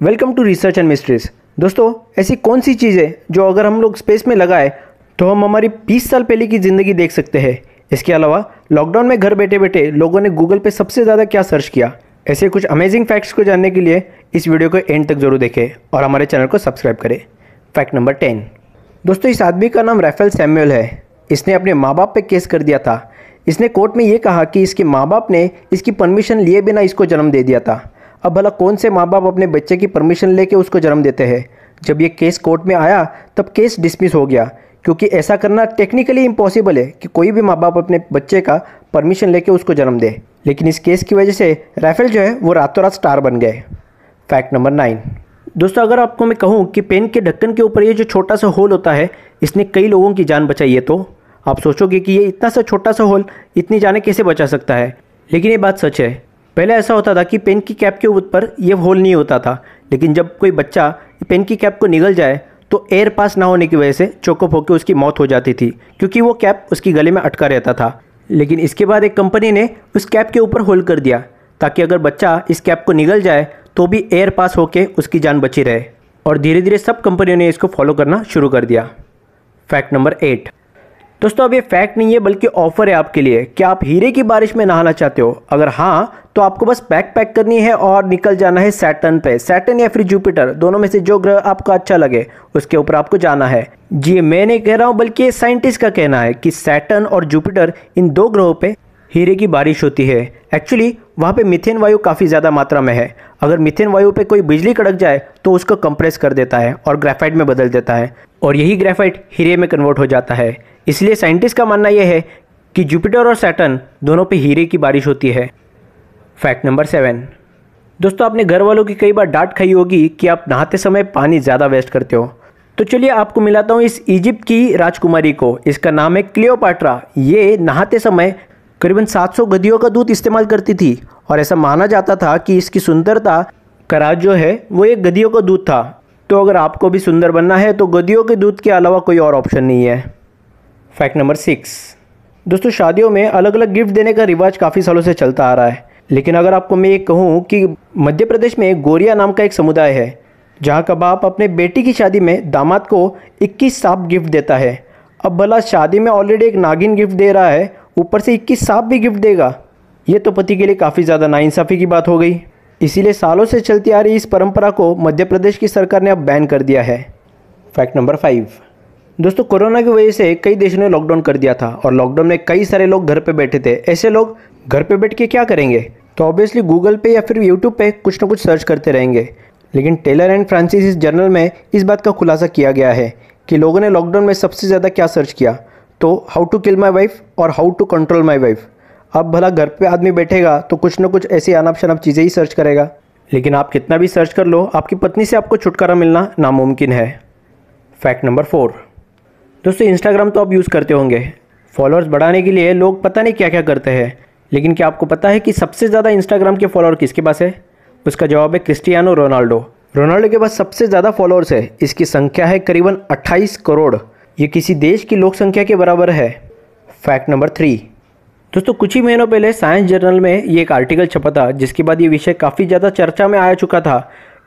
Welcome to research and mysteries दोस्तों, ऐसी कौन सी चीज़ है जो अगर हम लोग स्पेस में लगाए तो हम हमारी 20 साल पहले की ज़िंदगी देख सकते हैं? इसके अलावा लॉकडाउन में घर बैठे बैठे लोगों ने गूगल पे सबसे ज़्यादा क्या सर्च किया? ऐसे कुछ अमेजिंग फैक्ट्स को जानने के लिए इस वीडियो को एंड तक ज़रूर देखें और हमारे चैनल को सब्सक्राइब करें। फैक्ट नंबर टेन दोस्तों, इस आदमी का नाम राफेल सैम्यूल है। इसने अपने माँ बाप पे केस कर दिया था। इसने कोर्ट में ये कहा कि इसके माँ बाप ने इसकी परमिशन लिए बिना इसको जन्म दे दिया था। अब भला कौन से माँ बाप अपने बच्चे की परमिशन लेके उसको जन्म देते हैं? जब ये केस कोर्ट में आया, तब केस डिसमिस हो गया। क्योंकि ऐसा करना टेक्निकली इम्पॉसिबल है कि कोई भी माँ बाप अपने बच्चे का परमिशन लेके उसको जन्म दे। लेकिन इस केस की वजह से राफेल जो है, वो रातों रात स्टार बन गए। फैक्ट नंबर नाइन दोस्तों, अगर आपको मैं कहूँ कि पेन के ढक्कन के ऊपर ये जो छोटा सा होल होता है, इसने कई लोगों की जान बचाई है तो? आप सोचोगे कि ये इतना सा छोटा सा होल इतनी जाने कैसे बचा सकता है? लेकिन ये बात सच है। पहले ऐसा होता था कि पेन की कैप के ऊपर ये होल नहीं होता था, लेकिन जब कोई बच्चा पेन की कैप को निगल जाए तो एयर पास ना होने की वजह से चोकअप होकर उसकी मौत हो जाती थी, क्योंकि वो कैप उसकी गले में अटका रहता था। लेकिन इसके बाद एक कंपनी ने उस कैप के ऊपर होल कर दिया, ताकि अगर बच्चा इस कैप को निगल जाए तो भी एयर पास होकर उसकी जान बची रहे। और धीरे धीरे सब कंपनियों ने इसको फॉलो करना शुरू कर दिया। Fact number eight. दोस्तों, अब ये फैक्ट नहीं है, बल्कि ऑफ़र है आपके लिए। क्या आप हीरे की बारिश में नहाना चाहते हो? अगर हाँ तो आपको बस पैक पैक करनी है और निकल जाना है सैटर्न पे। सैटर्न या फिर जुपिटर दोनों में से जो ग्रह आपको अच्छा लगे, उसके ऊपर आपको जाना है। जी, मैं नहीं कह रहा हूँ, बल्कि साइंटिस्ट का कहना है कि सैटर्न और जुपिटर इन दो ग्रहों पे हीरे की बारिश होती है। एक्चुअली वहाँ पे मिथेन वायु काफ़ी ज़्यादा मात्रा में है। अगर मिथेन वायु पे कोई बिजली कड़क जाए तो उसको कंप्रेस कर देता है और ग्रेफाइट में बदल देता है। और यही ग्रेफाइट हीरे में कन्वर्ट हो जाता है। इसलिए साइंटिस्ट का मानना यह है कि जुपिटर और सैटन दोनों पे हीरे की बारिश होती है। Fact number seven. दोस्तों, आपने घर वालों की कई बार डांट खाई होगी कि आप नहाते समय पानी ज़्यादा वेस्ट करते हो। तो चलिए आपको मिलाता हूँ इस इजिप्ट की राजकुमारी को। इसका नाम है क्लियोपाट्रा। ये नहाते समय करीबन 700 गधियों का दूध इस्तेमाल करती थी और ऐसा माना जाता था कि इसकी सुंदरता का राज जो है, वो एक गधियों का दूध था। तो अगर आपको भी सुंदर बनना है तो गधियों के दूध के अलावा कोई और ऑप्शन नहीं है। फैक्ट नंबर सिक्स दोस्तों, शादियों में अलग अलग गिफ्ट देने का रिवाज काफ़ी सालों से चलता आ रहा है। लेकिन अगर आपको मैं ये कहूँ कि मध्य प्रदेश में गोरिया नाम का एक समुदाय है, जहाँ का बाप अपने बेटी की शादी में दामाद को 21 सांप गिफ्ट देता है। अब भला शादी में ऑलरेडी एक नागिन गिफ्ट दे रहा है, ऊपर से 21 सांप भी गिफ्ट देगा। ये तो पति के लिए काफ़ी ज़्यादा नाइंसाफ़ी की बात हो गई। इसीलिए सालों से चलती आ रही इस परंपरा को मध्य प्रदेश की सरकार ने अब बैन कर दिया है। फैक्ट नंबर फाइव दोस्तों, कोरोना की वजह से कई देशों ने लॉकडाउन कर दिया था और लॉकडाउन में कई सारे लोग घर पे बैठे थे। ऐसे लोग घर पे बैठ के क्या करेंगे? तो ऑब्वियसली गूगल पे या फिर यूट्यूब पे कुछ ना कुछ सर्च करते रहेंगे। लेकिन टेलर एंड फ्रांसिस इस जर्नल में इस बात का खुलासा किया गया है कि लोगों ने लॉकडाउन में सबसे ज़्यादा क्या सर्च किया? तो how to kill my wife और how to control my wife अब भला घर पे आदमी बैठेगा तो कुछ ना कुछ ऐसी अनाप शनाप चीज़ें ही सर्च करेगा। लेकिन आप कितना भी सर्च कर लो, आपकी पत्नी से आपको छुटकारा मिलना नामुमकिन है। फैक्ट नंबर फोर दोस्तों इंस्टाग्राम तो आप यूज़ करते होंगे। फॉलोअर्स बढ़ाने के लिए लोग पता नहीं क्या क्या करते हैं। लेकिन क्या आपको पता है कि सबसे ज़्यादा इंस्टाग्राम के फॉलोअर किसके पास है? उसका जवाब है क्रिस्टियानो रोनाल्डो। रोनाल्डो के पास सबसे ज़्यादा फॉलोअर्स है। इसकी संख्या है करीबन 28 करोड़। ये किसी देश की लोक संख्या के बराबर है। फैक्ट नंबर थ्री दोस्तों, कुछ ही महीनों पहले साइंस जर्नल में ये एक आर्टिकल छपा था, जिसके बाद ये विषय काफ़ी ज़्यादा चर्चा में आ चुका था।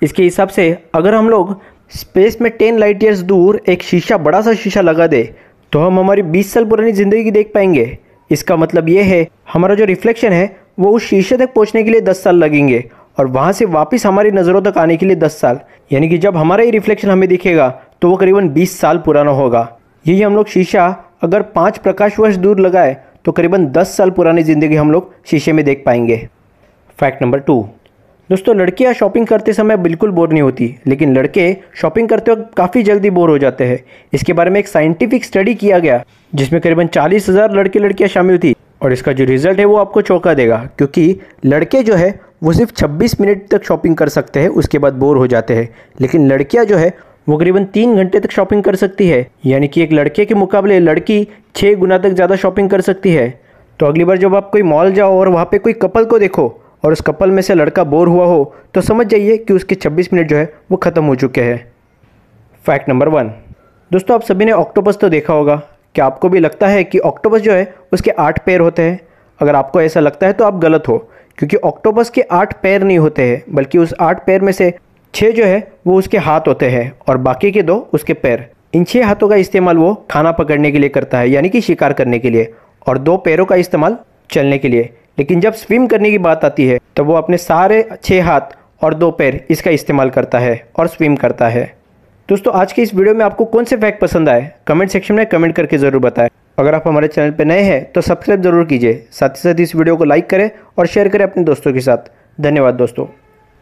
इसके हिसाब से अगर हम लोग स्पेस में टेन लाइट ईयर्स दूर एक शीशा, बड़ा सा शीशा लगा दे तो हम हमारी 20 साल पुरानी ज़िंदगी देख पाएँगे। इसका मतलब ये है, हमारा जो रिफ्लेक्शन है, वो उस शीशे तक पहुँचने के लिए 10 साल लगेंगे, और वहाँ से वापस हमारी नज़रों तक आने के लिए 10 साल। यानी कि जब हमारा ये रिफ्लेक्शन हमें दिखेगा तो वो करीबन 20 साल पुराना होगा। यही हम लोग शीशा अगर पाँच प्रकाश वर्ष दूर लगाए तो करीबन 10 साल पुरानी ज़िंदगी हम लोग शीशे में देख पाएँगे। फैक्ट नंबर टू दोस्तों, लड़कियाँ शॉपिंग करते समय बिल्कुल बोर नहीं होती, लेकिन लड़के शॉपिंग करते वक्त काफ़ी जल्दी बोर हो जाते हैं। इसके बारे में एक साइंटिफिक स्टडी किया गया, जिसमें करीबन चालीस हज़ार लड़के लड़कियाँ शामिल थी। और इसका जो रिज़ल्ट है, वो आपको चौंका देगा, क्योंकि लड़के जो है, वो सिर्फ़ 26 मिनट तक शॉपिंग कर सकते हैं, उसके बाद बोर हो जाते हैं। लेकिन लड़कियाँ जो है, वो करीबन तीन घंटे तक शॉपिंग कर सकती है। यानी कि एक लड़के के मुकाबले लड़की छः गुना तक ज़्यादा शॉपिंग कर सकती है। तो अगली बार जब आप कोई मॉल जाओ और वहाँ पे कोई कपल को देखो और उस कपल में से लड़का बोर हुआ हो तो समझ जाइए कि उसके 26 मिनट जो है, वो ख़त्म हो चुके हैं। Fact number one. दोस्तों, आप सभी ने ऑक्टोपस तो देखा होगा। क्या आपको भी लगता है कि ऑक्टोपस जो है, उसके आठ पैर होते हैं? अगर आपको ऐसा लगता है तो आप गलत हो, क्योंकि ऑक्टोपस के आठ पैर नहीं होते हैं, बल्कि उस आठ पैर में से छः जो है, वो उसके हाथ होते हैं, और बाकी के दो उसके पैर। इन छः हाथों का इस्तेमाल वो खाना पकड़ने के लिए करता है, यानी कि शिकार करने के लिए, और दो पैरों का इस्तेमाल चलने के लिए। लेकिन जब स्विम करने की बात आती है तो वो अपने सारे छः हाथ और दो पैर इसका इस्तेमाल करता है और स्विम करता है। दोस्तों, आज के इस वीडियो में आपको कौन से फैक्ट पसंद आए, कमेंट सेक्शन में कमेंट करके ज़रूर बताएँ। अगर आप हमारे चैनल पर नए हैं तो सब्सक्राइब ज़रूर कीजिए। साथ ही साथ इस वीडियो को लाइक करें और शेयर करें अपने दोस्तों के साथ। धन्यवाद, दोस्तों।